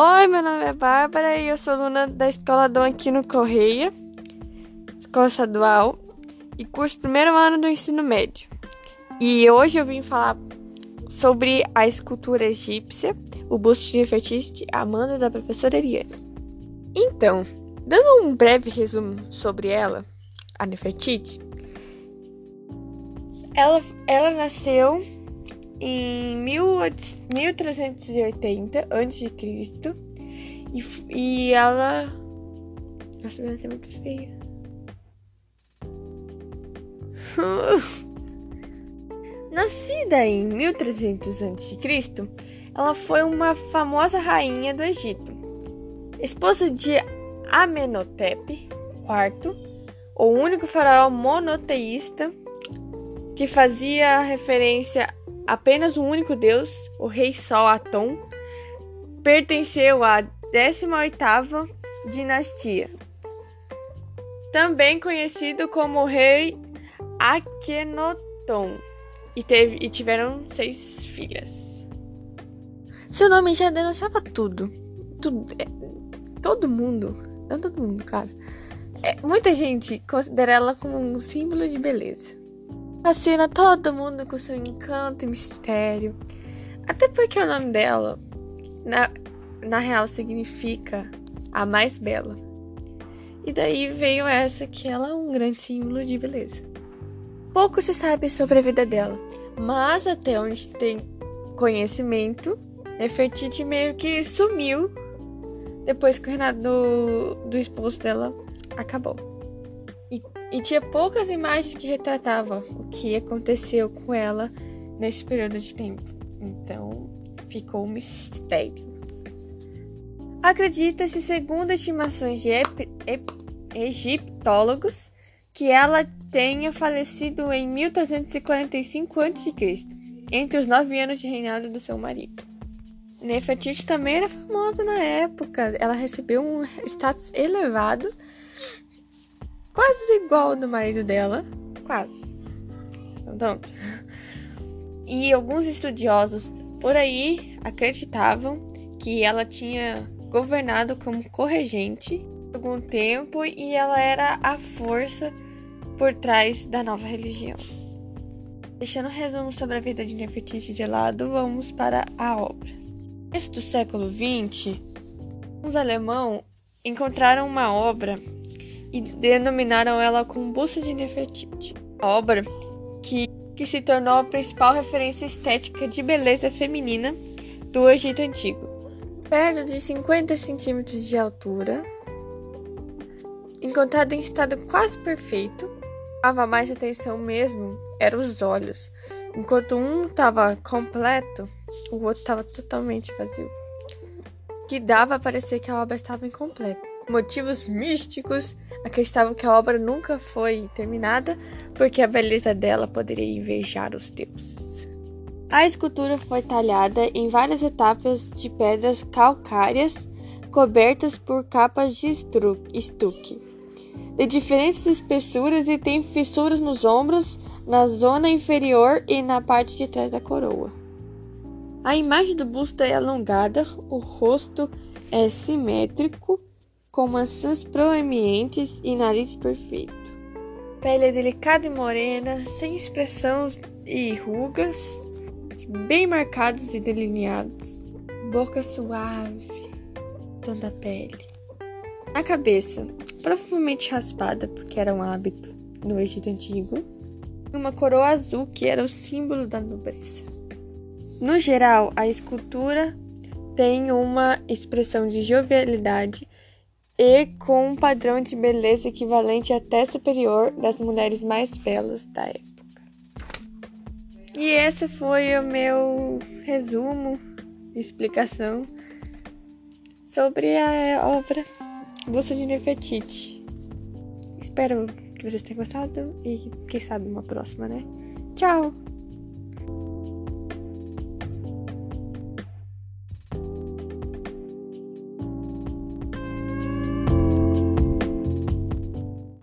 Oi, meu nome é Bárbara e eu sou aluna da Escola Dom Aquino Correia, Escola Estadual, e curso primeiro ano do ensino médio. E hoje eu vim falar sobre a escultura egípcia, o busto de Nefertiti, Amanda, da professora Eliane. Então, dando um breve resumo sobre ela, a Nefertiti, ela, ela nasceu em 1380 a.C. E, e ela. Nossa, minha é muito feia. Nascida em 1300 a.C., ela foi uma famosa rainha do Egito, esposa de Amenhotep IV, o único faraó monoteísta que fazia referência apenas um único deus, o rei Sol Atom, pertenceu à 18ª dinastia, também conhecido como rei Akhenaton, e, teve, e tiveram seis filhas. Seu nome já denunciava tudo. tudo é, todo mundo, não todo mundo, cara. É, muita gente considera ela como um símbolo de beleza. Fascina todo mundo com seu encanto e mistério. Até porque o nome dela, na, na real, significa a mais bela. E daí veio essa que ela é um grande símbolo de beleza. Pouco se sabe sobre a vida dela, mas até onde tem conhecimento, Nefertiti meio que sumiu depois que o reinado do, do esposo dela acabou. E, e tinha poucas imagens que retratavam o que aconteceu com ela nesse período de tempo. Então ficou um mistério. Acredita-se, segundo estimações de egiptólogos, que ela tenha falecido em 1345 a.C., entre os nove anos de reinado do seu marido. Nefertiti também era famosa na época. Ela recebeu um status elevado quase igual ao do marido dela. Quase. Então, e alguns estudiosos por aí acreditavam que ela tinha governado como corregente por algum tempo e ela era a força por trás da nova religião. Deixando um resumo sobre a vida de Nefertiti de lado, vamos para a obra. No do século XX, os alemães encontraram uma obra e denominaram ela como Busta de Nefertiti. Obra que, que se tornou a principal referência estética de beleza feminina do Egito Antigo. Perto de 50 centímetros de altura, encontrado em estado quase perfeito, chamava mais atenção mesmo eram os olhos. Enquanto um estava completo, o outro estava totalmente vazio. Que dava a parecer que a obra estava incompleta motivos místicos, acreditavam que a obra nunca foi terminada porque a beleza dela poderia invejar os deuses. A escultura foi talhada em várias etapas de pedras calcárias cobertas por capas de estuque, de diferentes espessuras e tem fissuras nos ombros, na zona inferior e na parte de trás da coroa. A imagem do busto é alongada, o rosto é simétrico com maçãs proeminentes e nariz perfeito. Pele delicada e morena, sem expressão e rugas, bem marcados e delineados. Boca suave, tom da pele. Na cabeça, provavelmente raspada porque era um hábito no Egito Antigo, uma coroa azul que era o símbolo da nobreza. No geral, a escultura tem uma expressão de jovialidade e com um padrão de beleza equivalente até superior das mulheres mais belas da época. E esse foi o meu resumo, explicação sobre a obra Busta de Nefertiti. Espero que vocês tenham gostado e quem sabe uma próxima, né? Tchau!